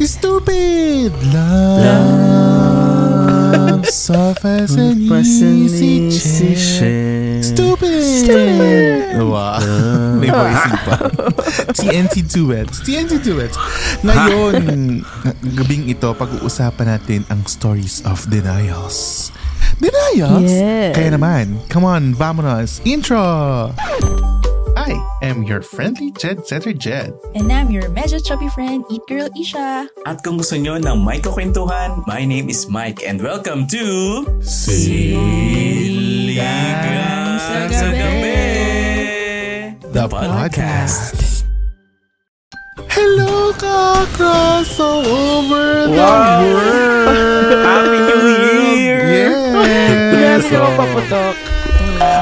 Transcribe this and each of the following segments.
Stupid love, soft as an easy chair. Stupid. Stupid. Wow. May voicing pa. TNT Duets. TNT Duets. Ngayon, gabing ito, pag-uusapan natin ang stories of denials. Denials? Yes. Kaya naman, come on, vamonos. Intro! I am your friendly Jed Setter Jed. And I'm your medyo chubby friend, Eat Girl Isha. At kung gusto nyo ng may kakwentuhan, my name is Mike and welcome to Siligang sa Gabi, The podcast. Hello ka across all over the Wow! world. Happy New Year! Yes. Grabe naman paputok.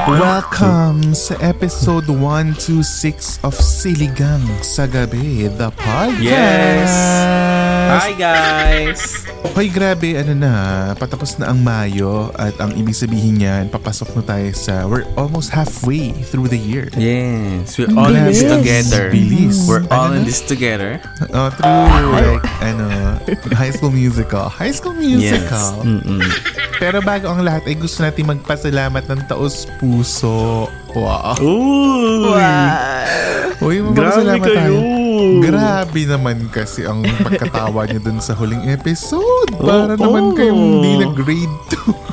Welcome sa episode 126 of Siligang sa Gabi, the podcast. Yes. Hi guys! Hoy, grabe, ano na, patapos na ang Mayo at ang ibig sabihin niyan, papasok na tayo sa, we're almost halfway through the year. Yes, we're all in this Bilis. together. Bilis. We're all Ano in this together. Oh, true. Like, ano, High School Musical. High School Yes. Musical. Mm-mm. Pero bago ang lahat, ay gusto natin magpasalamat ng taos puso. Wow. Uy, Grabe magpasalamat kayo! tayo. Grabe naman kasi ang pagkatawa niyo dun sa huling episode. Para Oo. naman kayong hindi na grade 2.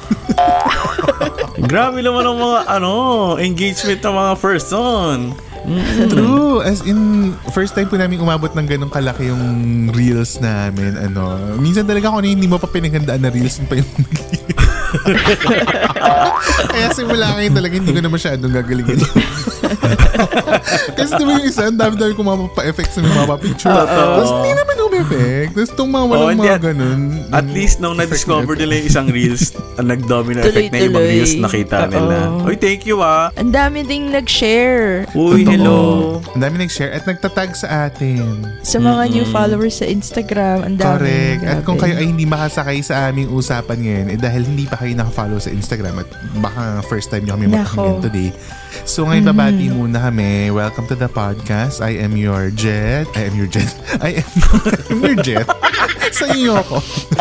Grabe naman ang mga ano, engagement ng mga person. True. As in, first time po namin umabot ng ganong kalaki yung reels namin. Ano, minsan talaga ako na hindi mo pa pinaghandaan na reels pa yung Kaya simula ngayon talaga hindi ko na masyadong gagalingin. Kasi diba yung isa, ang dami-dami ko mga pa-effect sa mga pa-picture. Tapos hindi naman umi-effect. Tapos itong mga walang Oh, hindi mga at- ganun. At least nung effect na-discover na nila yung isang reels, ang nag-domino effect na yung ibang reels nakita nila. Oo. Uy, thank you ah. Ang dami ding nag-share Uy, Totoo. hello. Ang dami nag-share at nagtatag sa atin. sa mga new followers sa Instagram. Ang dami. Correct. At kung kayo ay hindi makasakay sa aming usapan ngayon, eh dahil hindi pa kayo nakafollow sa Instagram at baka first time nyo kami makakinggan today. So ngayon babati muna kami. Welcome to the podcast. I am your Jet. I am your Jet. I am, I am your Jet. sa iyo ako.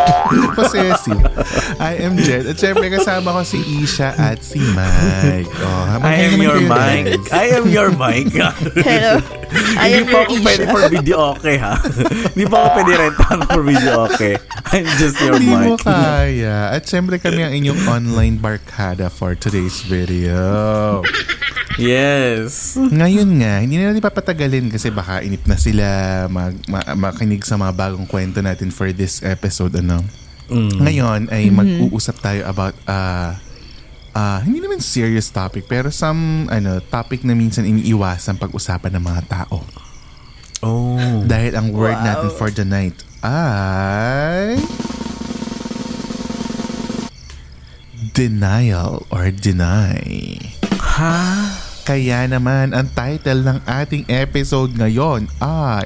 Possessive. I am Jet. At syempre kasama ko si Isha at si Mike. Oh, I am your guys. I am your mic. Hello. I Hindi am pa your ako pwede Isha. for video okay ha. Hindi pa ako pwede rentahan for video okay. I'm just your Hindi mo mic. kaya. At syempre kami ang inyong online barkada for today's video. Yes. Ngayon nga, hindi na natin papatagalin kasi baka inip na sila mag, ma- makinig sa mga bagong kwento natin for this episode. Ano? Mm. Ngayon ay mag-uusap tayo about uh, uh, hindi naman serious topic pero some ano topic na minsan iniiwasan pag-usapan ng mga tao. Oh. Dahil ang word natin for the night ay denial or deny. Ha? Kaya naman ang title ng ating episode ngayon ay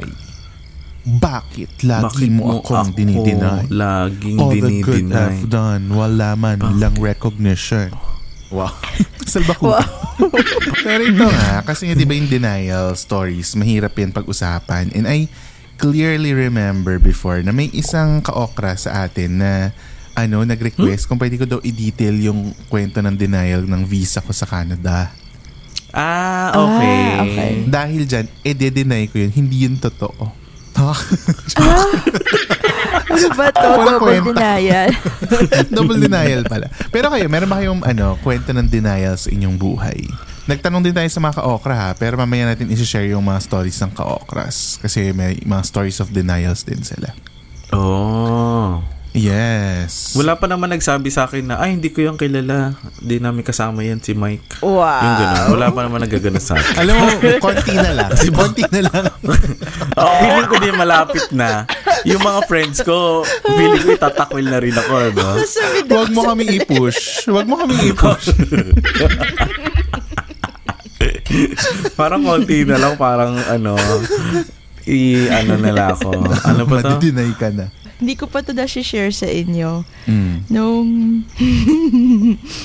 Bakit lagi Bakit mo akong dinideny? laging All the good dinideny? I've done, wala man lang recognition. Wow. Salba ko. Pero ito nga, kasi nga di ba yung denial stories, mahirap yan pag-usapan. And I clearly remember before na may isang kaokra sa atin na ano, nag-request kung pwede ko daw i-detail yung kwento ng denial ng visa ko sa Canada. Ah, okay. Ah, okay. Dahil dyan, e-deny ko yun. Hindi yun totoo. Ano ba to? Walang Double kwenta. denial. Double denial pala. Pero kayo, meron ba kayong ano, kwento ng denial sa inyong buhay? Nagtanong din tayo sa mga ka-okra ha, pero mamaya natin isi-share yung mga stories ng ka-okras. Kasi may mga stories of denials din sila. Oh. Yes. Wala pa naman nagsabi sa akin na, ay, hindi ko yung kilala. Hindi namin kasama yan si Mike. Wow. Yung gano'n. Wala pa naman nagagana sa akin. Alam mo, konti na lang. konti na lang. oh, feeling ko din malapit na. Yung mga friends ko, feeling ko itatakwil na rin ako, ano? Sabi Huwag mo kami i-push. Huwag mo kami i-push. parang konti na lang, parang ano, i ano nila ako. Ano ba to? Madidinay ka na. Hindi ko pa to na share sa inyo. Mm. Nung,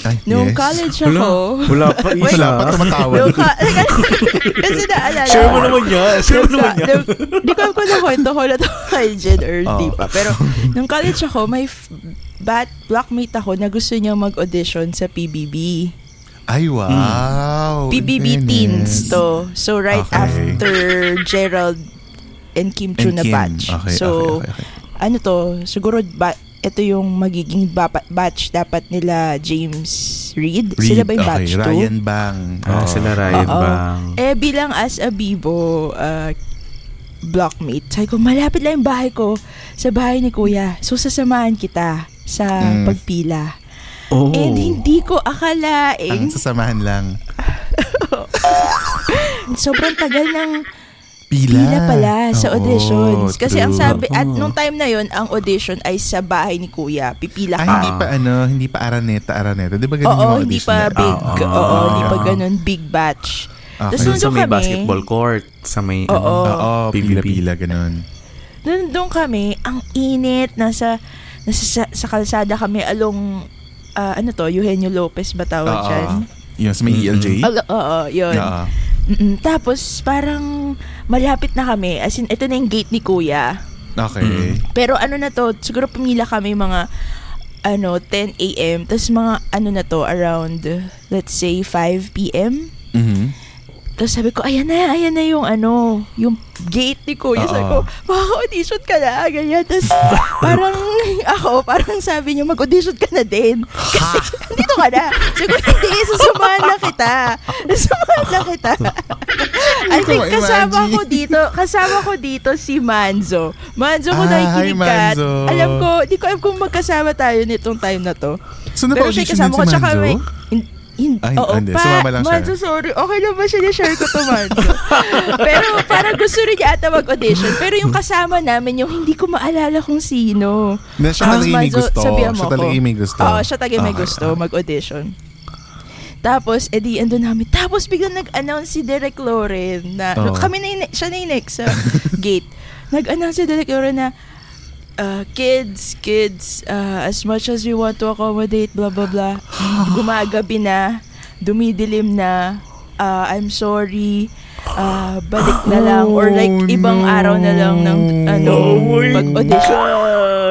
Ay, nung yes. college Wala, ako. wala pa isa. Wala pa tumatawad. Nung ka- kasi naalala Share mo naman yan. Share mo naman ka- yan. nung- Di ko alam kung nakwento ko na to kay Jen or Oh. di pa. Pero nung college ako, may f- bat blockmate ako na gusto niya mag-audition sa PBB. Ay, wow. PBB In Teens to. So right Okay. after Gerald and Kim Chu And na batch. Okay, so okay, okay, okay. Ano to, siguro ba, ito yung magiging ba- batch dapat nila James Reed. Sila ba yung okay, batch 2? Ryan Bang. Ah, Oo. sila Ryan Oo. Bang. Eh, bilang as a Bibo uh, blockmate, sabi ko, malapit lang yung bahay ko sa bahay ni Kuya. So, sasamahan kita sa Mm. pagpila. Oh. And hindi ko Ang akalaing sasamahan lang. sobrang tagal ng Pila. pila pala sa Oo, auditions. Kasi ang sabi, at Oo. nung time na yon ang audition ay sa bahay ni Kuya. Pipila Ay, ka. hindi pa ano, hindi pa Araneta, Araneta. Di ba ganun yung Oo, mga hindi audition pa na- big. Ah, Oo, ah. hindi pa ganun big batch. Okay. Tapos sa may kami. basketball court. Sa may, Oo. ano, Oo, PBB. pila-pila, ganun. Nandun kami, ang init, nasa, nasa sa, sa kalsada kami along, ah, ano to, Eugenio Lopez ba tawag Oo. dyan? Sa may Mm-mm. ELJ? Al- Oo, yun. Oo. Mm-mm. Tapos, parang malapit na kami. As in, ito na yung gate ni Kuya. Okay. Pero ano na to, siguro pumila kami mga ano, 10 a.m. Tapos mga ano na to, around, let's say, 5 p.m. Tapos sabi ko, ayan na, ayan na yung ano, yung gate ni Kuya. Sabi ko, makaka-audition ka na, ganyan. Tapos parang ako, parang sabi niya, mag-audition ka na din. Kasi, dito ka na. Sabi ko, hindi, susamahan na kita. Susamahan na kita. I ko think kasama ko dito, kasama ko dito si Manzo. Manzo, kung Ah, nakikinig ka, alam ko, di ko alam kung magkasama tayo nitong time na to. So, Pero siya kasama si ko, tsaka Manzo? may, hin- Ay, oo, hindi. pa, Sumama lang siya. Manzo, sorry. Okay lang ba siya na-share ko to, Manzo? Pero parang gusto rin niya ata mag-audition. Pero yung kasama namin, yung hindi ko maalala kung sino. Na siya Tapos, talaga may gusto. Siya talaga may gusto. Oo, siya talaga may Okay, gusto mag-audition. Tapos, edi, ando namin. Tapos, biglang nag-announce si Derek Loren na, Oo. kami na siya na yung next sa gate. Nag-announce si Derek Loren na, uh, kids, kids, uh, as much as we want to accommodate, blah, blah, blah. Gumagabi na, dumidilim na, uh, I'm sorry, uh, balik na lang, or like, Oh, ibang no. araw na lang ng, ano, Oh pag-audition.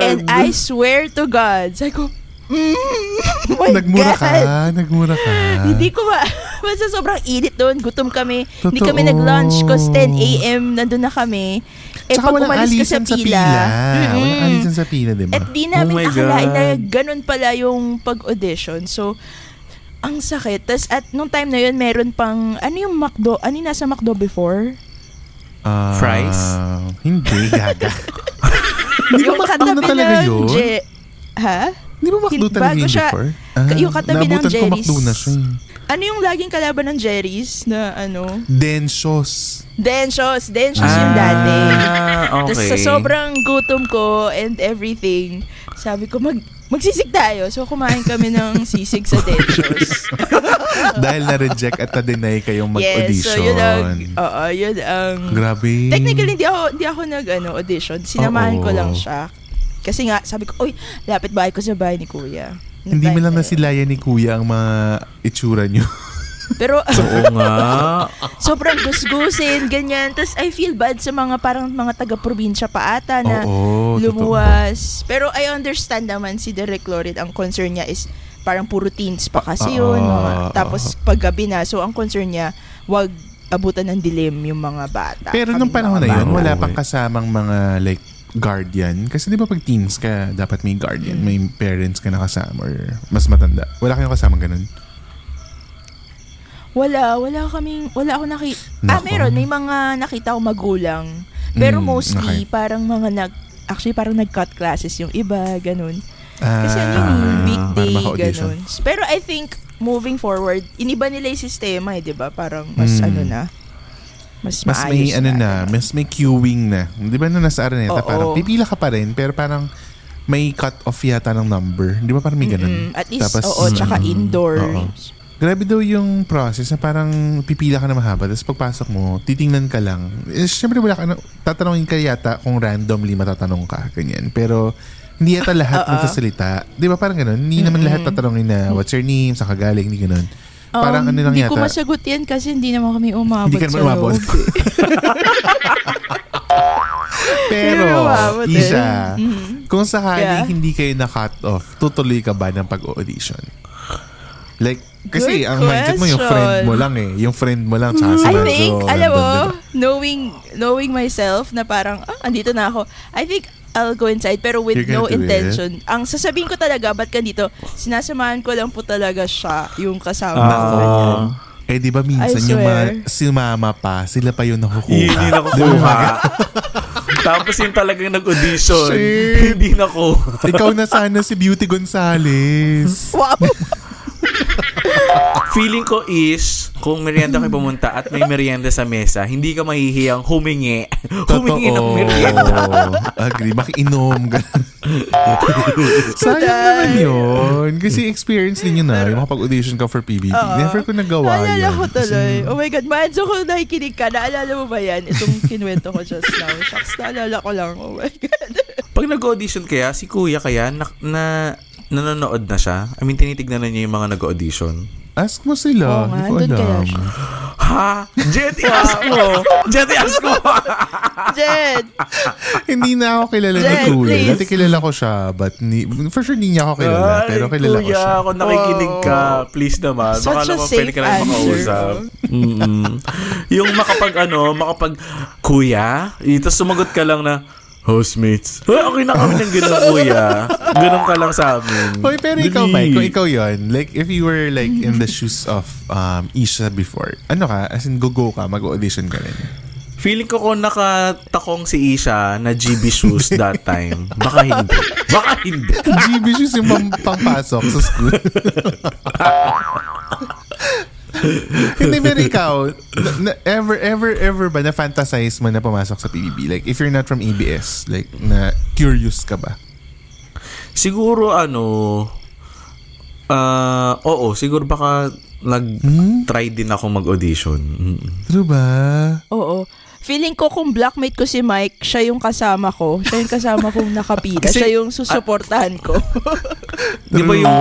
And I swear to God, sabi ko, mm, oh my Nagmura God. ka, nagmura ka. Hindi ko ma... Basta sobrang init doon. Gutom kami. Hindi Totoo. kami nag-lunch kasi 10 a.m. nandun na kami. Eh, Tsaka pag walang umalis ka sa alisan sa pila. pila. Mm-mm. Walang alisan sa pila, di ba? At di namin Oh my akalain na ganun pala yung pag-audition. So, ang sakit. Tapos at nung time na yun, meron pang, ano yung McDo? Ano yung nasa McDo before? Ah, Fries? Hindi, gaga. Hindi yung ba McDo na talaga yun? Je- ha? Hindi ba McDo Hin- talaga bago yun siya- before? yung katabi ng naabutan ko Jerry's. McDo na siya. eh. Ano yung laging kalaban ng Jerry's na ano? Densos. Densos. Densos yung dati. Ah, Tapos okay. sa sobrang gutom ko and everything, sabi ko, mag, magsisig tayo. So kumain kami ng sisig sa Densos. Dahil na-reject at na-deny kayong yes, mag-audition. so yun ang, oo, yun ang, Grabe. technically hindi ako, hindi ako nag, ano, audition. Sinamahan ko Oo. lang siya. Kasi nga, sabi ko, uy, lapit bahay ko sa bahay ni Kuya. Hindi mo lang nasilayan ni Kuya ang mga itsura niyo. Pero Oo nga. sobrang gusgusin, ganyan. Tapos I feel bad sa mga parang mga taga-probinsya pa ata na Oo, totoo. lumuwas. Pero I understand naman si Derek Lorid, ang concern niya is parang puro teens pa kasi Oo, yun. mga- oo. tapos paggabi na, so ang concern niya, wag abutan ng dilim yung mga bata. Pero Kaming nung panahon mga na yun, bata. wala pang kasamang mga like guardian. Kasi di ba pag teens ka, dapat may guardian, may parents ka na kasama or mas matanda. Wala kayong kasama ganun? Wala, wala kaming, wala ako nakita. Ah, Nako. meron, may mga nakita ko magulang. Pero Mm, mostly, okay. parang mga nag, actually parang nag-cut classes yung iba, ganun. Kasi ano yun, Ah, para weekday, maka-audition. ganun. Pero I think, moving forward, iniba nila yung sistema eh, di ba? Parang mas Mm. ano na, mas, Mas may ano na, mas may queuing na. Di ba na nasa Araneta, Oo. parang pipila ka pa rin, pero parang may cut off yata ng number. Di ba parang may ganun? Mm-mm. At least, Tapos, oo, tsaka mm, indoor. oo. Grabe daw yung process na parang pipila ka na mahaba tapos pagpasok mo, titingnan ka lang. Eh, Siyempre wala ka na, tatanungin ka yata kung randomly matatanong ka, ganyan. Pero hindi yata lahat Oo. magsasalita. Di ba parang ganun? Hindi naman lahat tatanungin na what's your name, saan ka galing, hindi ganun. Parang Um, ano lang hindi yata. ko masagot yan kasi hindi naman kami umabot Hindi ka naman umabot. Pero, Hindi eh. Isha, Mhm. kung sakaling Yeah. hindi kayo na-cut off, tutuloy ka ba ng pag-audition? Like, kasi Good ang mindset mo, yung friend question. mo lang eh. Yung friend mo lang, tsaka si I think, alam mo, knowing knowing myself na parang, ah, andito na ako. I think I'll go inside pero with You're no do it? intention. Ang sasabihin ko talaga, ba't ka dito? Sinasamahan ko lang po talaga siya, yung kasama Ah. ko. ganyan. Eh, di ba minsan yung mga, swear. si mama pa, sila pa yung nakukuha. Yun yung nakukuha. Tapos yung talagang nag-audition, Shit. hindi nakuha. Ikaw na sana si Beauty Gonzales. Wow! Feeling ko is, kung merienda kayo pumunta at may merienda sa mesa, hindi ka mahihiyang humingi. humingi ng merienda. Agree. Makiinom. Sayang naman yun. Kasi experience din yun na. Yung makapag-audition ka for PBB. Oo. Never ko nagawa Naalala yan. ko tuloy. Kasi- Oh my God, Manzo, kung nakikinig ka, naalala mo ba yan? Itong kinuwento ko just now. Shucks, naalala ko lang. Oh my God. Pag nag-audition kaya, si kuya kaya, na, na nanonood na siya? I mean, tinitignan na niya yung mga nag-audition. Ask mo sila. Oo nga, Hindi ko andun kaya alam. siya. Ha? Jet, i-ask mo! Jet, i-ask mo! Jed! hindi na ako kilala ni Jen, Kuya. please. Dati kilala ko siya. But ni, for sure, hindi niya ako kilala. Ay, pero kilala ko kuya, siya. kung nakikinig ka, please naman. Such Baka a naman safe pwede ka lang answer. makausap. Mm-mm. yung makapag ano, makapag, kuya, tapos sumagot ka lang na, Hostmates. Hoy, okay na kami ng gano'n, kuya. Ganon ka lang sa amin. Hoy, pero ikaw, Dali. Mike, kung ikaw yon like, if you were like in the shoes of um, Isha before, ano ka? As in, go-go ka, mag-audition ka rin. Feeling ko kung nakatakong si Isha na GB shoes that time, baka hindi. Baka hindi. GB shoes yung pang, pangpasok sa school. Hindi, pero ikaw, na- na- ever, ever, ever ba na-fantasize mo na pumasok sa PBB? Like, if you're not from ABS, like, na curious ka ba? Siguro ano, ah, oo, siguro baka Hmm? nag-try din ako mag-audition. Mm. True ba? Oo. Feeling ko kung blackmate ko si Mike, siya yung kasama ko. Siya yung kasama kong nakapila. Kasi- siya yung susuportahan ko. Di ba yung,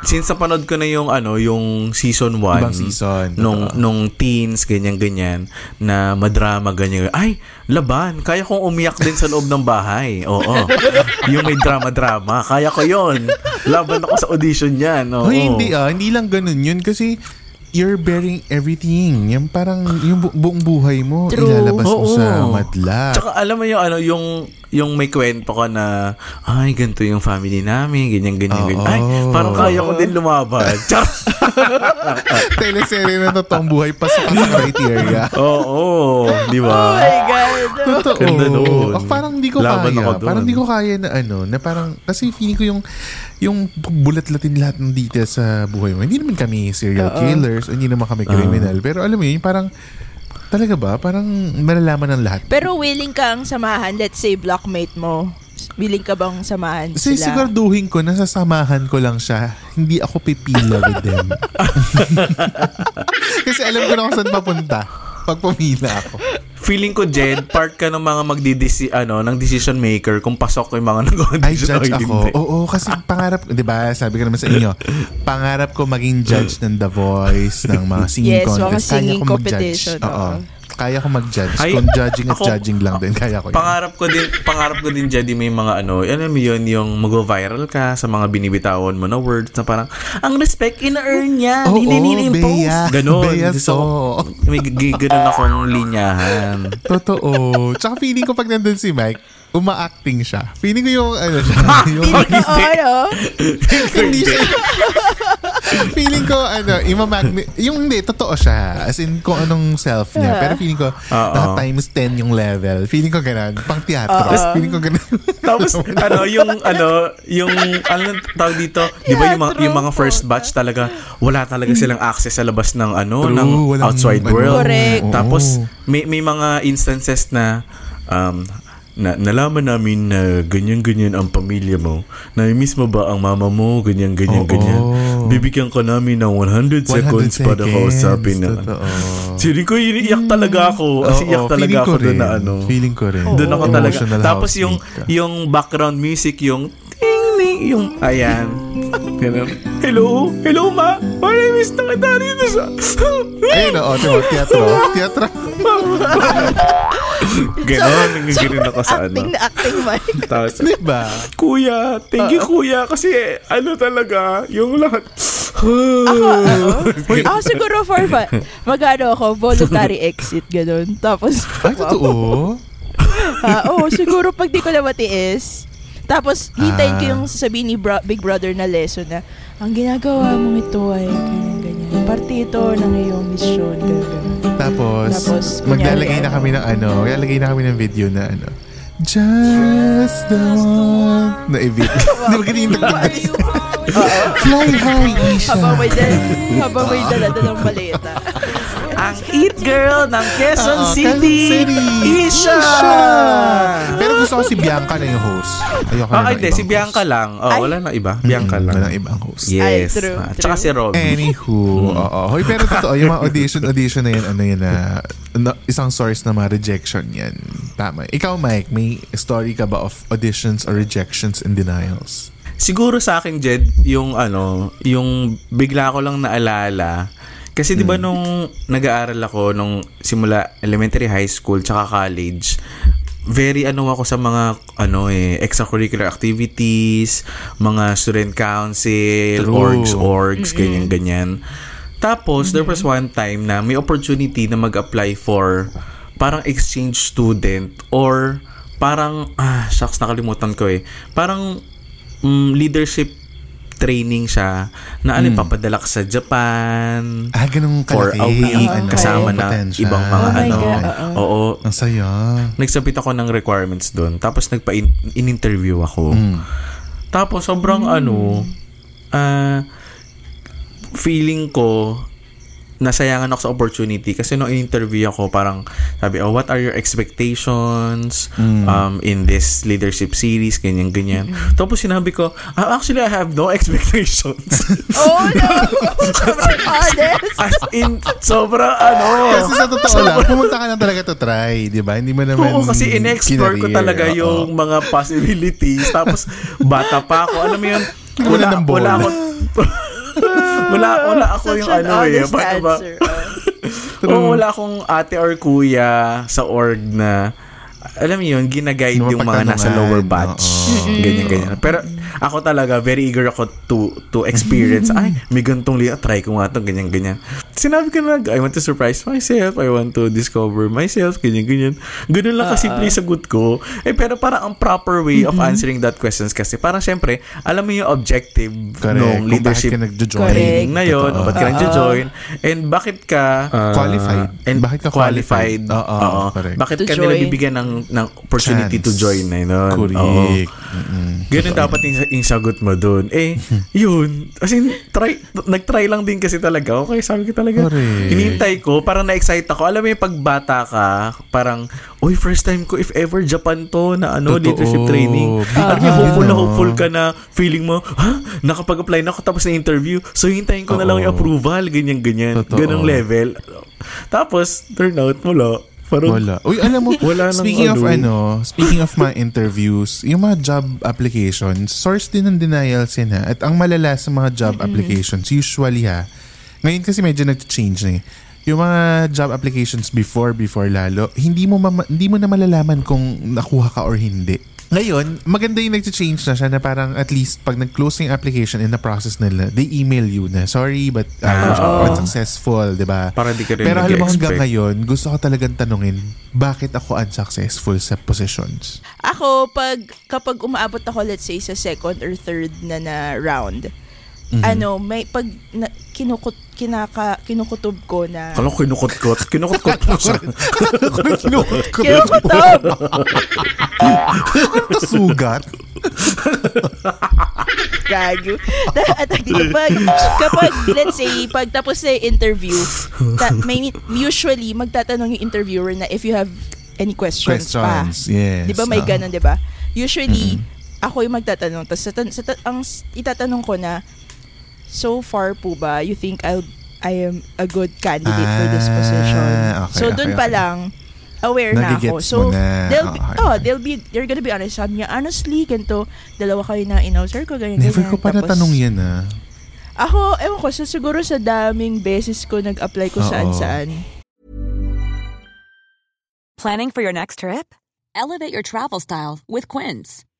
since napanood ko na yung ano, yung season 1. Ibang season, Nung, totoo. nung teens, ganyan-ganyan, na madrama, ganyan. Ay, laban, kaya kong umiyak din sa loob ng bahay. Oo. yung may drama-drama, kaya ko yon Laban ako sa audition yan. Oo. Hoy, hindi ah. Hindi lang ganun yun kasi you're bearing everything. Yung parang yung bu- buong buhay mo True. ilalabas mo Oo. sa madla. Tsaka alam mo yung ano, yung yung may kwento ka na ay ganito yung family namin, ganyan ganyan Oo. ganyan. Ay, parang kaya ko din lumaban. Tsaka, Teleserye na totoong buhay pasok ka sa criteria. Oo, di oh ba? my God. Totoo. Ganda nun. Ah, parang hindi ko Laban kaya. Parang hindi ko kaya na ano, na parang, kasi feeling ko yung, yung bulat-latin lahat ng details sa buhay mo. Hindi naman kami serial Oo. killers, o hindi naman kami criminal. Pero alam mo yun, parang, talaga ba? Parang malalaman ng lahat. Pero willing kang samahan, let's say blockmate mo. Willing ka bang samahan Kasi sila? siguraduhin ko, nasasamahan ko lang siya. Hindi ako pipila with them. Kasi alam ko na kung saan papunta pag pumila ako. Feeling ko, Jed, part ka ng mga magdidisi, ano, ng decision maker kung pasok yung mga I nag-audition judge o ako. hindi. Oo, kasi pangarap, di ba, sabi ko naman sa inyo, pangarap ko maging judge ng The Voice, ng mga singing Yes, mga contest. Kaya singing ko mag-judge. competition, Oo. oo. Kaya ko mag-judge. Ay, Kung judging at ako- judging lang din, kaya ko yun. Pangarap ko din, pangarap ko din Jedi may mga ano, alam mo yun, yung mag-viral ka sa mga binibitawan mo na words na parang, ang respect in-earn niya, Oo, hindi nini-impose. Bea. Ganon. Bea Gusto so. May g- ganon akong linyahan. Totoo. Tsaka feeling ko pag nandun si Mike, uma-acting siya. Feeling ko yung ano siya. yung, Feeling ko, oh, ano? hindi siya. feeling ko, ano, ima-magni- yung hindi, totoo siya. As in, kung anong self niya. Pero feeling ko, naka times 10 yung level. Feeling ko ganun. Pang teatro. Oo. Feeling ko ganun. Tapos ano, yung ano, yung ano tawag dito, 'di ba yung mga, yung mga first batch talaga wala talaga silang access sa labas ng ano True, ng walang outside ano. world. Correct. Tapos may may mga instances na um na, nalaman namin na ganyan-ganyan ang pamilya mo. Na-miss mo ba ang mama mo? Ganyan-ganyan, Oo. ganyan. Bibigyan ka namin ng 100 seconds 100 para kausapin na. Feeling ko, iyak talaga ako. As Oo, iyak talaga ako ko doon na ano. Feeling ko rin. Doon ako talaga. Tapos yung yung background music, yung yung ayan. Ganun. Hello? Hello, ma? My name is Nakita rito sa... Ayun, oo, diba? Teatro. Teatro. Ganon, nangigirin ako sa ano. Acting na acting, Mike. Tapos, Diba? kuya, thank you, kuya. Kasi, ano talaga, yung lahat. Ako, ano? Ako siguro for fun. Magano ako, voluntary exit, ganun. Tapos, Ay, totoo? Ah, oo, siguro pag di ko na matiis. Tapos, hintayin ko Ah. yung sasabihin ni bro- Big Brother na lesson na, ang ginagawa mo ito ay ganyan. Parte ito ng iyong mission. Tapos, Tapos, maglalagay na kami ng ano, maglalagay na kami ng video na ano, Just the one na evit. Di ba ganyan yung dagdag Fly high, Isha. Habang may dala, habang may dala-dalang maleta. Ang Eat Girl ng Quezon Oo, City, Quezon City. Isha! Pero gusto ko si Bianca na yung host. Ayoko Ah, na ay, ng hindi. ibang Si Bianca host. lang. Oh, Ay. wala na iba. Bianca Mm, lang. Walang ibang host. Yes. Ay, true, Ah, Tsaka true. si Robby. Anywho, oo. Hoy, pero totoo, yung mga audition, audition na yan, ano yan na, na- isang source na mga rejection yan. Tama. Ikaw, Mike, may story ka ba of auditions or rejections and denials? Siguro sa akin, Jed, yung ano, yung bigla ko lang naalala. Kasi di ba Hmm. nung nag-aaral ako nung simula elementary, high school, tsaka college, very ano ako sa mga ano eh extracurricular activities, mga student council, True. orgs, orgs, ganyan ganyan. Tapos there was one time na may opportunity na mag-apply for parang exchange student or parang ah shucks nakalimutan ko eh. Parang mm, leadership training siya na ano, papadala ka sa Japan Ah, ganun for kalaki. a week ano, kasama na potential. ibang mga Oh ano. God, Oo. Ang saya. Nagsabit ako ng requirements doon. Tapos nagpa-in-interview ako. Mm. Tapos sobrang ano, ah, feeling ko nasayangan ako sa opportunity kasi nung in-interview ako parang sabi oh what are your expectations um in this leadership series ganyan ganyan tapos sinabi ko "Ah, actually I have no expectations Oh no! Sobrang honest! as in sobra ano Kasi sa totoo lang, pumunta ka lang talaga to try, di ba? Hindi mo naman Oo, kasi in-explore ko talaga Oo. yung mga possibilities. Tapos, bata pa ako. Alam mo yun, Wala wala, ng wala ako, wala, ako Such yung an ano eh. Paano ba? answer. Oh. Wala akong ate or kuya sa org na alam mo yun, ginaguide Na yung mga nasa lower batch. Oo. Ganyan, ganyan. Pero ako talaga, very eager ako to to experience. Ay, may gantong liya. Try ko nga ito, ganyan, ganyan. Sinabi ko na, I want to surprise myself. I want to discover myself. Ganyan, ganyan. Ganun lang kasimple yung sagot ko. Eh, pero parang ang proper way of answering that questions kasi parang syempre, alam mo yung objective Correct. Kung leadership bakit ka nagjo-join. training na yun. Totoo. Ba't ka nagjo-join? And bakit ka uh, Qualified. And Bakit ka qualified? qualified? Oo, correct. Bakit To ka nila join. bibigyan ng, ng opportunity to Chance. join na yun? Correct. Oo. Mm-mm. Ganun dapat yung, yung sagot mo doon. Eh, yun. As in, try, nag-try lang din kasi talaga. Okay, sabi ko talaga. Correct. Hinihintay ko, parang na-excite ako. Alam mo yung pagbata ka, parang, uy, first time ko if ever Japan to na ano, Totoo. leadership training. Big Alam mo, hopeful na hopeful ka na feeling mo, ha? Nakapag-apply na ako tapos na interview. So, hintayin ko na lang yung approval. Ganyan-ganyan. Ganong level. Tapos, turn out, wala. Parang, Wala. Uy, alam mo, Wala nang speaking of ano. ano, speaking of mga interviews, yung mga job applications, source din ng denials yan ha. At ang malala sa mga job applications, usually ha, ngayon kasi medyo nag-change na eh. Yung mga job applications before, before lalo, hindi mo mama- hindi mo na malalaman kung nakuha ka or hindi. Ngayon, maganda yung nag-change na siya na parang at least pag nag-close yung application in the process nila, they email you na, sorry, but uh, Ah, unsuccessful, di ba? Para di ka rin Pero alam mo hanggang ngayon, gusto ko talagang tanungin, bakit ako unsuccessful sa positions? Ako, pag, kapag umaabot ako, let's say, sa second or third na na round, Mhm. ano, may, pag na, kinukut, kinaka, kinukutob ko na, Kala ko kinukot-kot. Kinukot-kot mo siya. kinukutob! Sugat? Gago. At kapag, kapag, let's say, pag tapos na yung interview, ta- may, usually, magtatanong yung interviewer na if you have any questions, pa. Questions, yes. Di ba may ganun, di ba? Usually, ako yung magtatanong. Tapos, sa, sa, ta- ang itatanong ko na, so far po ba, you think I'll, I am a good candidate for this Ah, position? okay, so, okay, dun pa okay. lang, aware na ako. So, mo na. they'll be, Okay. oh, they'll be, they're gonna be honest. Sabi niya, honestly, ganito, dalawa kayo na in-answer ko, ganyan, Never ganyan. ko pa Tapos, natanong yan ah. Ako, ewan ko, so siguro sa daming beses ko nag-apply ko saan-saan. Planning for your next trip? Elevate your travel style with Quince.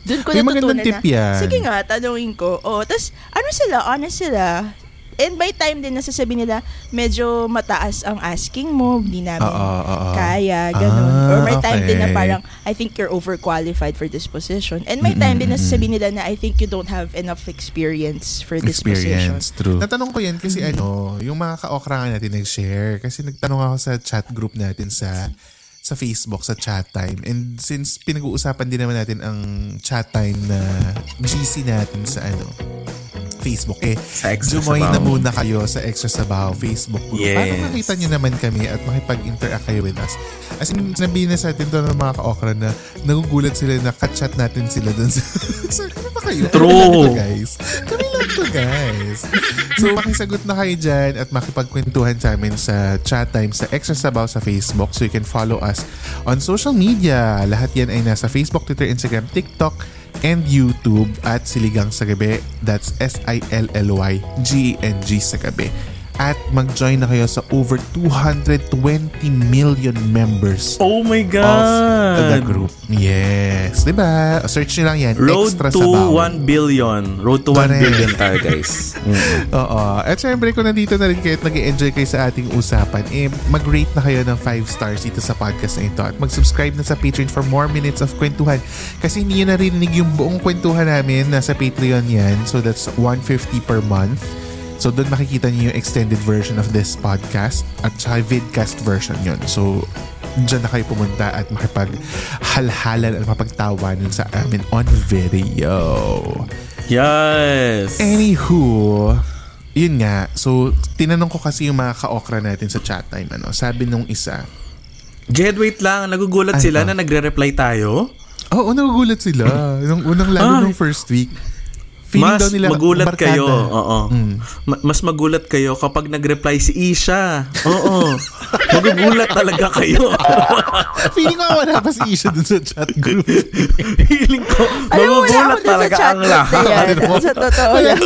Doon ko May natutunan tip na, yan. sige nga, tanungin ko. Oh, tas ano sila, honest sila. And by time din nasasabi nila, medyo mataas ang asking mo, hindi namin Oo, oo, oo. kaya, ganun. Ah, Or may time din na okay. parang, I think you're overqualified for this position. And may time din na sasabi nila na I think you don't have enough experience for this position. Experience, true. Natanong ko yan kasi ano, yung mga ka-okra natin nag-share. Kasi nagtanong ako sa chat group natin sa sa Facebook, sa chat time. And since pinag-uusapan din naman natin ang chat time na GC natin sa ano, Facebook, eh, Sa Extra join na muna kayo sa Extra Sabaw Facebook group. Yes. Para makita nyo naman kami at makipag-interact kayo with us. As in, sinabi na sa atin to ng mga ka-okra na nagugulat sila na ka-chat natin sila dun sa... sa ano ba kayo? True. Kami lang to, guys. Kami lang to, guys. So, makisagot na kayo dyan at makipagkwentuhan sa amin sa chat time sa Extra Sabaw sa Facebook so you can follow us on social media. Lahat yan ay nasa Facebook, Twitter, Instagram, TikTok, and YouTube at Siligang sa Gabi. That's S-I-L-L-Y-G-E-N-G sa Gabi. At mag-join na kayo sa over 220 million members Oh my of God! the group. Yes. Diba? Search nyo lang yan. Road Extra to Sabaw. 1 billion. Road to 1 Correct. billion tayo, guys. Mm. Oo. At syempre, kung nandito na rin kayo at nag enjoy kayo sa ating usapan, eh, mag-rate na kayo ng 5 stars dito sa podcast na ito. At mag-subscribe na sa Patreon for more minutes of kwentuhan. Kasi hindi nyo narinig yung buong kwentuhan namin. Nasa Patreon yan. So that's 150 per month. So doon makikita niyo yung extended version of this podcast at saka vidcast version yon. So dyan na kayo pumunta at makipag-halhalan at mapagtawanan sa amin on video. Yes! Anywho, yun nga. So, tinanong ko kasi yung mga ka-okra natin sa chat time. Ano, sabi nung isa, Jed, wait lang. Nagugulat Ano? sila na nagre-reply tayo. Oo, oh, nagugulat sila. Nung unang lalo Ay. nung first week. Feeling mas daw nila magulat barkada. kayo. Oo. Mm. Ma- mas magulat kayo kapag nag-reply si Isha. Oo. magugulat talaga kayo. Feeling ko wala pa si Isha dun sa chat group. Feeling ko, magugulat sa talaga chat ang lahat. yan. Sa totoo lang.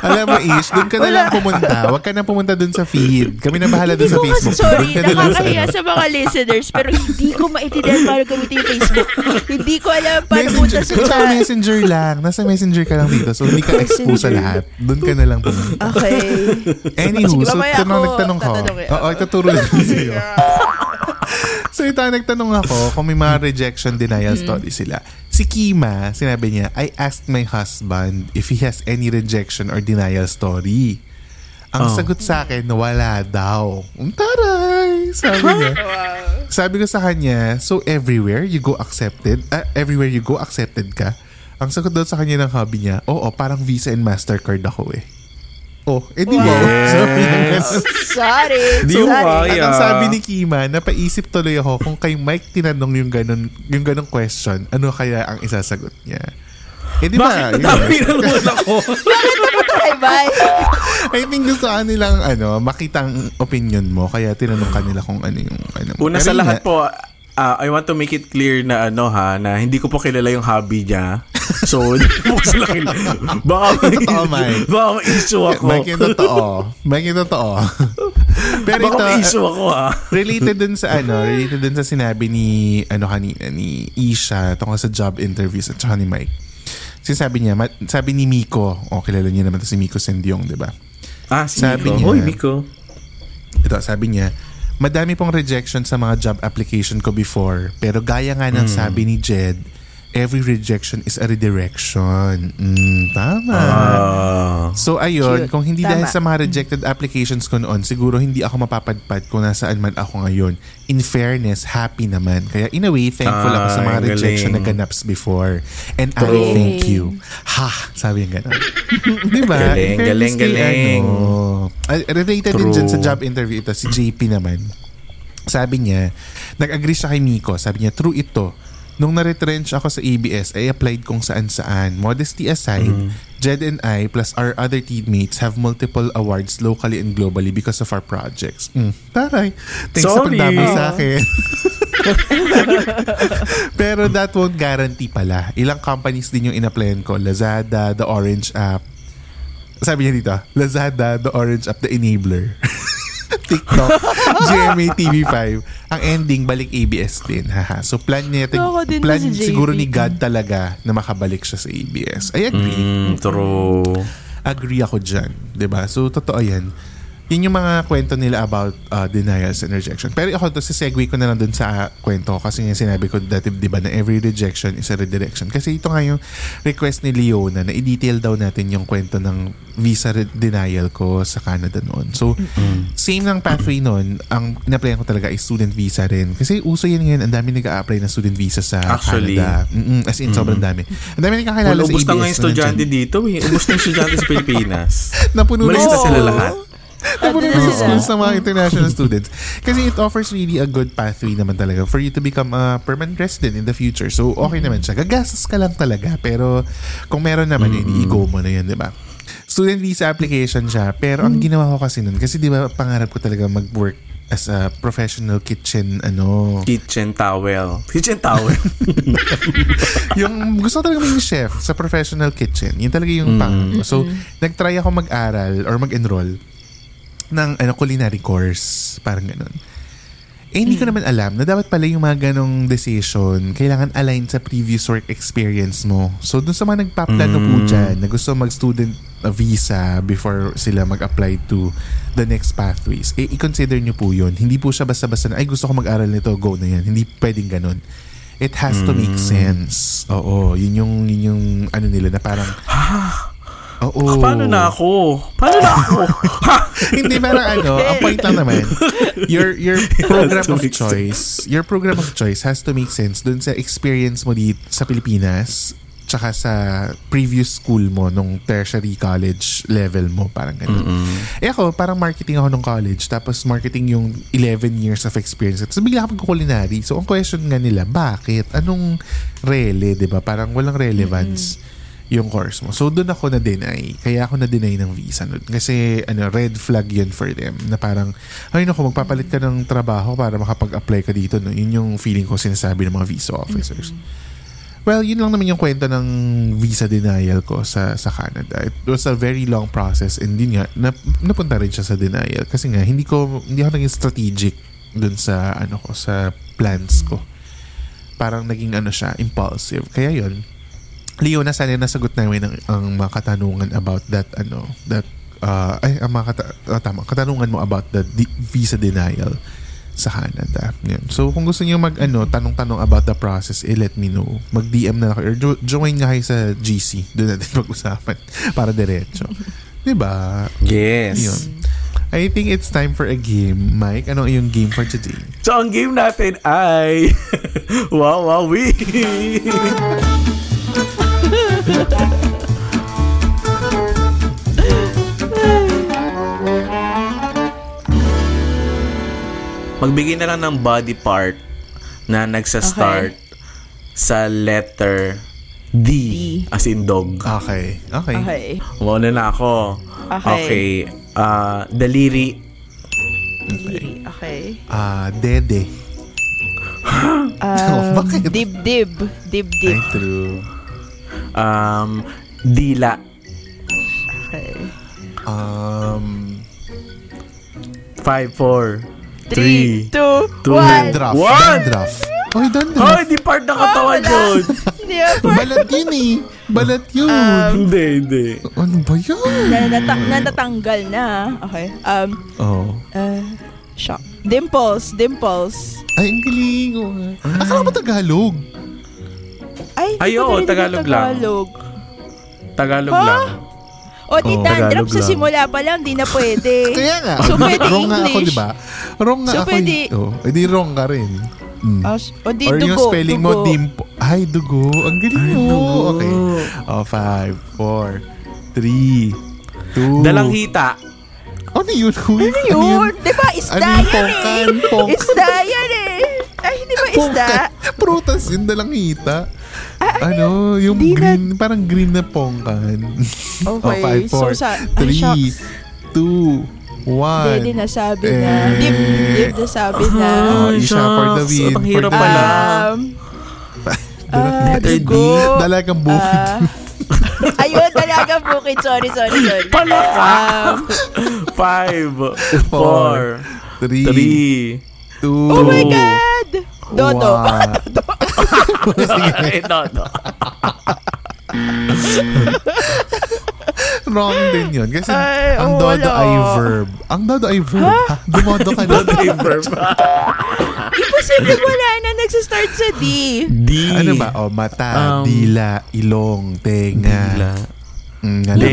Alam mo, Ish, dun ka na lang pumunta. Huwag ka na pumunta dun sa feed. Kami na bahala dun sa Facebook. sorry, Dun ka na lang sa nakakahiya ano. sa mga listeners, pero hindi ko maintindihan paano gamitin yung Facebook. hindi ko alam paano punta sa sa chat. messenger lang. Nasa messenger ka lang dito. So, hindi ka expose sa lahat. Doon ka na lang pumunta. Okay. Anywho, so tanong, nagtanong ko. Oo, ituturo lang sa'yo. so ito, nagtanong ako kung may mga rejection denial story sila. Si Kima, sinabi niya, I asked my husband if he has any rejection or denial story. Ang Oh. sagot sa akin, wala daw. Ang taray! Sabi niya. Sabi ko sa kanya, so everywhere you go accepted, ah, everywhere you go accepted ka? Ang sagot daw sa kanya ng hobby niya, oo, parang Visa and MasterCard ako eh. Oh, eh di ba? Sabi ganun. Sorry. Di So, Sorry. kaya. ang sabi ni Kima, napaisip tuloy ako kung kay Mike tinanong yung ganun, yung ganung question, ano kaya ang isasagot niya? Eh di ba? Bakit natabi na naman ako? Bye bye. I think gusto ka nilang ano, makita ang opinion mo, kaya tinanong ka nila kung ano yung ano. mo. Una Pero sa lahat po, ah, I want to make it clear na ano ha, na hindi ko po kilala yung hobby niya. So, hindi po sila kilala. Baka may, Totoo, Mike. baka may issue ako. Mike yung totoo. Mike yung totoo. Pero Baka ito, may issue ako ha. related dun sa ano, related dun sa sinabi ni ano kanina ni Isha tungkol sa job interviews at saka ni Mike. Sinasabi niya, ma- sabi ni Miko, oh kilala niyo naman to si Miko Sendiong, 'di ba? Ah, si Sabi Miko. niya- Hoy, Miko. Ito, sabi niya, madami pong rejection sa mga job application ko before, pero gaya nga ng sabi ni Jed, every rejection is a redirection. Mm, tama. Ah. So ayun, Cute. kung hindi Tama. dahil sa mga rejected applications ko noon, siguro hindi ako mapapadpad kung nasaan man ako ngayon. In fairness, happy naman. Kaya in a way, thankful ako sa mga Ay, rejection na galing. ganaps before. And I True. thank you. Ha! Sabi yung gano'n. Di ba? Galing, galing, kay galing. Ano, ah, related din True. dyan sa job interview ito, si JP naman. Sabi niya, nag-agree siya kay Miko. Sabi niya, true ito. Nung na-retrench ako sa ABS, I applied kung saan-saan. Modesty aside, Mm. Jed and I plus our other teammates have multiple awards locally and globally because of our projects. Mm, taray. Thanks sa Sorry. pagdamay sa akin. Pero that won't guarantee pala. Ilang companies din yung in-applyan ko. Lazada, The Orange App. Sabi niya dito, Lazada, The Orange App, The Enabler. TikTok, GMA TV5. Ang ending, balik ABS din. Haha. So plan niya, Ako din plan si siguro ni God talaga na makabalik siya sa ABS. I agree. Mm, true. Agree ako dyan. 'di ba So, totoo yan. Yun yung mga kwento nila about uh, denials and rejection. Pero ako, to, segue ko na lang dun sa kwento kasi nga sinabi ko dati, di ba, na every rejection is a redirection. Kasi ito nga yung request ni Leona na i-detail daw natin yung kwento ng visa denial ko sa Canada noon. So, same ng pathway noon, ang in-applyan ko talaga is student visa rin. Kasi uso yan ngayon, ang dami nag-a-apply ng student visa sa Actually. Canada. Mm-mm, as in, sobrang dami. Ang dami nagkakilala Well, sa ubus na nga ABS yung estudyante dito eh. Ubus na yung estudyante sa Pilipinas. Napuno Malis na na sila lahat. Napuno na Andun na yung schools ng mga international students. Kasi it offers really a good pathway naman talaga for you to become a permanent resident in the future. So, okay naman siya. Gagastos ka lang talaga. Pero, kung meron naman, mm i-go mo na yun, di ba? Student visa application siya. Pero, ang ginawa ko kasi nun, kasi di ba, pangarap ko talaga mag-work as a professional kitchen, ano, Kitchen towel. Kitchen towel. yung gusto ko talaga maging chef sa professional kitchen. Yun talaga yung pangarap ko. So, nag-try ako mag-aral or mag-enroll ng ano, culinary course. Parang ganun. Eh, hindi ko naman alam na dapat pala yung mga ganong decision kailangan align sa previous work experience mo. So, dun sa mga nagpaplano po dyan na gusto mag-student visa before sila mag-apply to the next pathways, eh, i-consider nyo po yun. Hindi po siya basta-basta na, ay, gusto ko mag-aral nito, go na yan. Hindi pwedeng ganun. It has to make sense. Oo, yun yung, yun yung ano nila na parang, Oo. Paano na ako? Paano na ako? Hindi parang ano, ang point lang naman, your your program of choice, your program of choice has to make sense dun sa experience mo dito sa Pilipinas tsaka sa previous school mo nung tertiary college level mo, parang ganun. Eh ako, parang marketing ako nung college, tapos marketing yung 11 years of experience. So bigla ako mag-culinary. So ang question nga nila, bakit? Anong rele, di ba? Parang walang relevance yung course mo. So, doon ako na-deny. Kaya ako na-deny ng visa nun. Kasi, ano, red flag yun for them. Na parang, ay naku, magpapalit ka ng trabaho para makapag-apply ka dito. No? Yun yung feeling ko sinasabi ng mga visa officers. Well, yun lang naman yung kwento ng visa denial ko sa sa Canada. It was a very long process and din nga, nap, napunta rin siya sa denial. Kasi nga, hindi ko, hindi ako naging strategic dun sa, ano ko, sa plans ko. Parang naging ano siya, impulsive. Kaya yun, Leo, na sana nasagot namin ang, ang mga katanungan about that, ano, that, uh, ay, ang mga kata- ah, tama, katanungan mo about the di- visa denial sa Canada. Yan. So, kung gusto niyo mag, ano, tanong-tanong about the process, eh, let me know. Mag-DM na lang kayo. Or jo- join nga kayo sa GC. Doon natin pag-usapan para diretso. diba? Yes. Yun. I think it's time for a game. Mike, ano yung game for today? So, ang game natin ay... wow, wow, we! Magbigay na lang ng body part na nagsa-start sa letter D, D. as in dog. Okay. Okay. Okay. Muna na ako. Okay. Okay. Ah, daliri. Diri. Okay. Ah, dede. Um, Bakit? dib-dib. Ay, Dib-dib. true. Um, dila. Okay. Um, 5, 4, Three, 3, two, two, one. dandruff. What? Dandruff. Oy, dandruff. Hoy, di part ng katawan wala. yun. Hindi ako. Balat yun eh. Balat yun. Um, hindi, hindi. ano ba yun? na, natang, natatanggal na. Okay. Um, Oh. uh, shock. Dimples. Dimples. Ay, ang galing. Oh. Akala mo Tagalog. Ay, Ay, oo, narinig yung Tagalog lang. Tagalog. Tagalog Ha? lang. O, di Oo, dandruff Tagalog sa lang. simula pa lang, di na pwede. Kaya nga. So, pwede wrong nga ako, English. di ba? Wrong nga So, ako. pwede- Oh, edi wrong ka rin. Mm. O, s- o di Or dugo. yung spelling mo, dugo. dimpo. Ay, dugo. Ang galing Ay, mo. dugo. Okay. Oh, five, four, three, two. Dalang hita. Ano yun? Ano yun? Di ba, isda Ano yung yan pongkan? eh. Pong- Isda yan eh. Ay, hindi ba isda? Pongkan. Prutas yun, dalang hita. ano, yung Di na- green, parang green na pongkan. Okay, oh, five, four, so sa- ay, three, shucks. two, one. Hindi, nasabi na. Eh. Dip, dip, nasabi na. Oh, isa for the win. Ang for hirap the pala. Um, ah, dugo. Dalagang bukid. Ah, ayun, dalagang bukid. Sorry, sorry, sorry. Palaka. Um, 5, Four, 4, three, 3, two, oh my God! Dodo. Eh, no, no. Wrong din yun. Kasi Ay, ang oo, dodo ay verb. Ang dodo ay verb. Ha? Dumodo ka na. Dodo yung verb. Imposible wala na nagsistart sa D. D. ano ba? O, mata, Um, dila, ilong, tenga. Dila. Mm, D.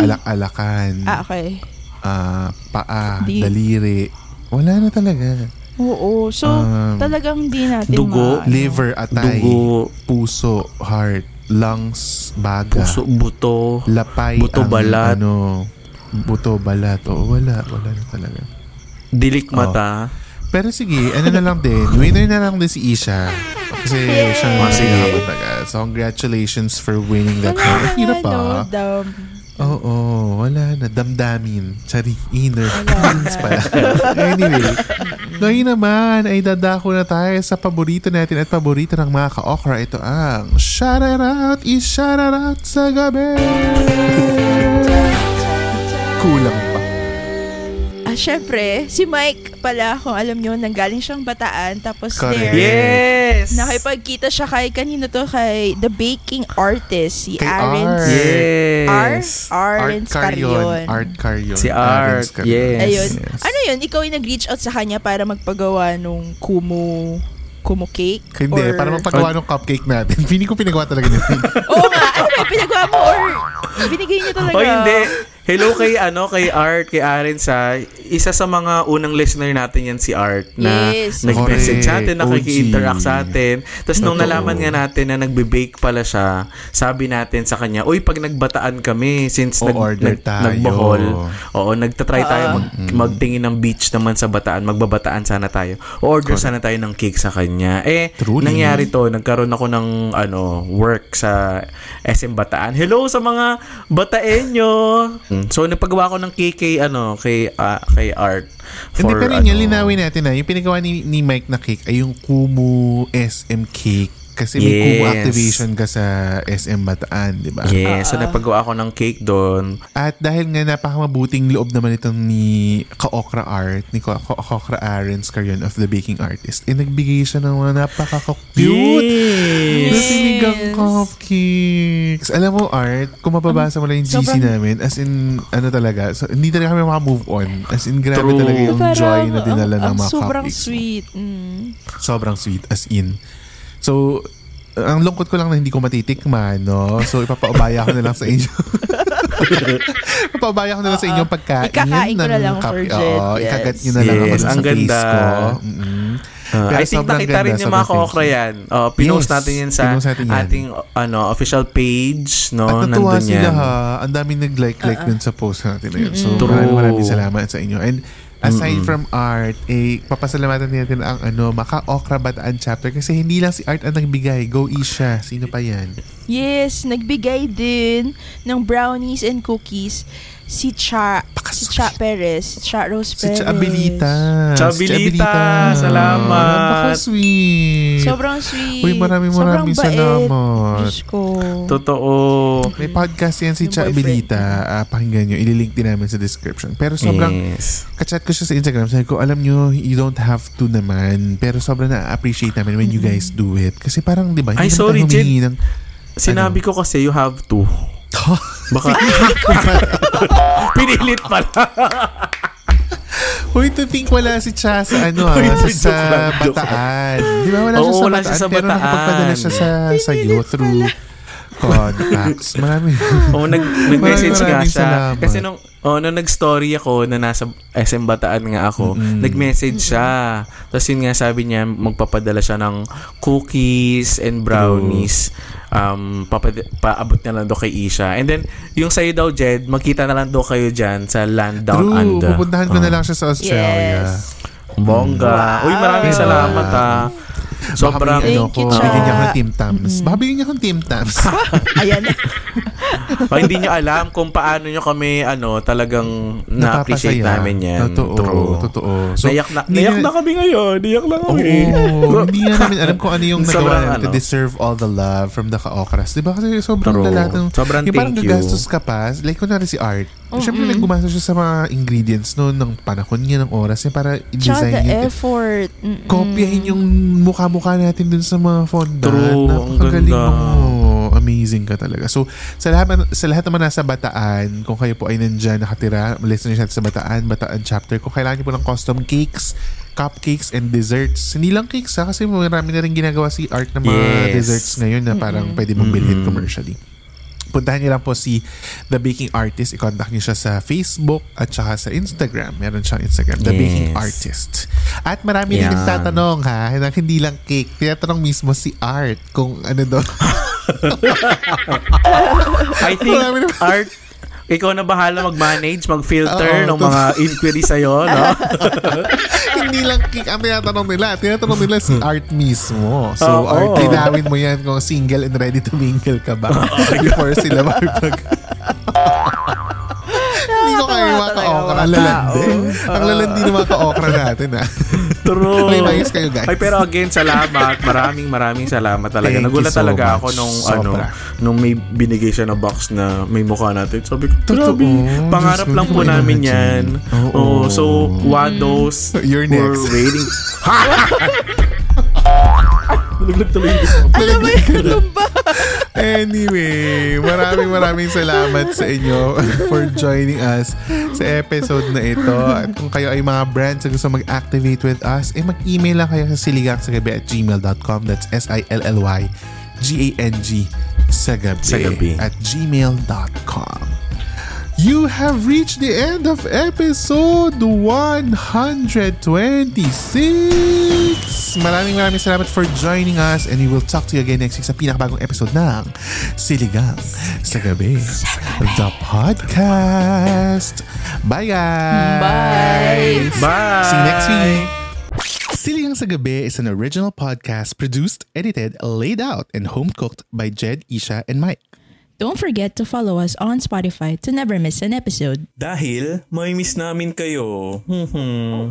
alak-alakan, Ah, okay. ah, paa, D. daliri. Wala na talaga. Oo. So, Um, talagang di natin dugo, maano. Liver, atay, Dugo. puso, heart, lungs, baga, Puso, buto. lapay, buto, ang balat. ano, buto, balat. Oo, wala. Wala na talaga. Dilik mata. Pero sige, ano na lang din. Winner na lang din si Isha. Kasi Yay! siya sige. pinakamatagal. So, congratulations for winning that. Ang hirap nga, pa. Oo, wala na. Damdamin. Sorry, inner feelings pala. anyway, ngayon naman ay dadako na tayo sa paborito natin at paborito ng mga ka-okra. Ito ang Shout It Out, i-shout it out sa gabi. Kulang Ah, syempre, si Mike pala, kung alam nyo, nanggaling siyang bataan. Tapos Correct. there, Yes! nakipagkita siya kay, kanino to, kay the baking artist, si Kay Aaron. Art. Yes! R. Aaron Carrion. Art Carrion. Si Art, yes. Ayun. Yes. Ano yun? Ikaw yung nag-reach out sa kanya para magpagawa nung kumu kumu cake? Hindi, Or- para magpagawa ng cupcake natin. Feeling ko pinagawa talaga nila. Oo nga. Ano ba? Pinagawa mo or binigay niya talaga? O hindi. Hello kay ano kay Art, kay Aaron sa isa sa mga unang listener natin yan si Art na Yes. nag-message sa atin, Correct. nakiki-interact sa atin. Tapos nung nalaman nga natin na nagbe-bake pala siya, sabi natin sa kanya, "Uy, pag nagbataan kami since nag, O-order nag, tayo." nagbohol, oo, nagtatry tayo mag, magtingin ng beach naman sa Bataan, magbabataan sana tayo. O-order sana tayo ng cake sa kanya. Eh, Truly. nangyari to, nagkaroon ako ng ano, work sa SM Bataan. Hello sa mga Bataenyo. Mm, So nagpagawa ako ng kay ano, kay ah, kay Art. Hindi, For, pero ano, yun, linawin natin na yung pinagawa ni, ni Mike na cake ay yung Kumu SM cake. Kasi may Yes. Kumu activation ka sa SM Bataan, di ba? Yes, so napagawa ako ng cake doon. At dahil nga napakamabuting loob naman itong ni Kaokra Art, ni Ka- Ka- Kaokra Arens Carion of the Baking Artist, eh nagbigay siya ng mga napaka-cute Yes! na sinigang cupcakes. Alam mo, Art, kung mababasa mo lang yung GC Sobrang- namin, as in, ano talaga, so, hindi talaga kami maka-move on. As in, grabe True. talaga yung Parang, joy na dinala ang- ng mga ang Sobrang cupcakes. sweet. Mm. Sobrang sweet, as in. So, ang lungkot ko lang na hindi ko matitikman, no? So, ipapaubaya ko na lang sa inyo. ipapaubaya ko na lang sa inyo pagkain Ikakain ko na lang for. Jet, Oo, yes. ikagat nyo na lang ako Yes, ang sa face ganda. ko. Mm-mm. Ah, Pero I think nakita ganda, rin yung mga kokra yan. Uh, pinost Yes, natin yan sa natin yan. ating ano official page. No? At natuwa Nandun sila yan. ha. Ang daming nag-like-like dun sa post natin na yun. So, maraming maraming salamat sa inyo. And aside from art, eh, papasalamatan natin ang ano, Maka Okra Bataan chapter kasi hindi lang si Art ang nagbigay. Go Isha. Sino pa yan? Yes, nagbigay din ng brownies and cookies si Cha, si Cha Perez, si Cha Rose Si Perez. Cha Abilita. Cha Si Abilita, salamat. Napaka-sweet. Sobrang sweet. Uy, maraming maraming Sobrang bait. salamat. Diyos ko. Totoo. May podcast yan si Cha. Abilita. Ah, pakinggan nyo. Ililink din namin sa description. Pero sobrang yes. kachat ko siya sa Instagram. Sabi ko, alam nyo, you don't have to naman. Pero sobrang na-appreciate namin when you guys do it. Kasi parang, di ba, Ay, hindi naman sorry, ng... Sinabi ko kasi you have to. Baka pinilit pala. Uy, to think wala si Cha sa ano ah, Uy, sa, sa Bataan. Di ba wala siya Oo, sa wala Bataan? siya sa Pero Bataan. nakapagpadala siya sa, sa you through contacts. Marami. Oo, nag, nag-message nga siya. salamat. Kasi nung, oh, nung nag-story ako na nasa SM Bataan nga ako, nag-message siya. Tapos yun nga sabi niya, magpapadala siya ng cookies and brownies. Um, papad- paabot niya lang daw kay Isha. And then, yung sa'yo daw, Jed, magkita na lang daw kayo dyan sa Land Down True, Under. pupuntahan ko na Ah. lang siya sa Australia. Yes. Bongga. Uy, maraming salamat ah. Sobrang, Baka ano Thank you, ko, bigyan niya ako ng Team Tams. Baka bigyan niya ako ng Team Tams. Ayan na. Baka hindi nyo alam kung paano nyo kami ano talagang na-appreciate Napapasaya. namin yan. Totoo, True. totoo. naiyak na, hindi naiyak na- na kami ngayon. Naiyak na Oo, kami. hindi nga namin alam kung ano yung Sobrang nagawa namin to ano. deserve all the love from the ka-okras. Di ba kasi sobrang True. lala ng... Sobrang yung parang thank you. gagastos ka pa. Like, kunwari si Art. Siyempre, naggumastos siya sa mga ingredients no, ng panahon niya, ng oras niya para Tsaka i-design the niya. effort. Mm-mm. Kopyahin yung mukha-mukha natin dun sa mga fondant. True, ang Napakagaling ganda. mo. Amazing ka talaga. So, sa lahat, sa lahat naman nasa Bataan, kung kayo po ay nandyan nakatira, listeners natin sa Bataan, Bataan chapter, kung kailangan niyo po ng custom cakes, cupcakes, and desserts. Hindi lang cakes ha, kasi marami na rin ginagawa si Art ng mga Yes. desserts ngayon na parang pwede mong bilhin commercially. Puntahan niyo lang po si The Baking Artist. I-contact niyo siya sa Facebook at saka sa Instagram. Meron siyang Instagram, The Yes. Baking Artist. At marami rin Yan. nagtatanong ha, na hindi lang cake. Tinatanong mismo si Art kung ano daw. I think, Art, ikaw na bahala mag-manage, mag-filter ng mga inquiry sa'yo, no? hindi lang ang tinatanong nila. Tinatanong nila si Art mismo. So, Oo. Art, linawin mo yan kung single and ready to mingle ka ba before sila makipag... Kayo mga ka-okra. Ang lalandi. Ang lalandi ng mga ka-okra natin, ha? True. May mayos kayo, guys. Ay, pero again, salamat. Maraming maraming salamat talaga. Thank Nagulat so talaga much. ako nung Sobra. ano, nung may binigay siya na box na may mukha natin. Sabi ko, Totoo. Pangarap lang po namin yan. Oh, so, Wados, You're we're next. waiting. Nalaglag tuloy yung Ano ba yung ba? Anyway, maraming maraming salamat sa inyo for joining us sa episode na ito. At kung kayo ay mga brands na gusto mag-activate with us, eh mag-email lang kayo sa siligangsagabi at gmail.com. That's S-I-L-L-Y G-A-N-G sa gabi, Sa gabi. at gmail.com. You have reached the end of episode 126! Maraming maraming salamat for joining us and we will talk to you again next week sa pinakabagong episode ng Siligang sa Gabi. The podcast. Bye guys! Bye! Bye! See you next week! Siligang sa Gabi is an original podcast produced, edited, laid out, and home cooked by Jed, Isha, and Mike. Don't forget to follow us on Spotify to never miss an episode. Dahil may miss namin kayo. Hmm.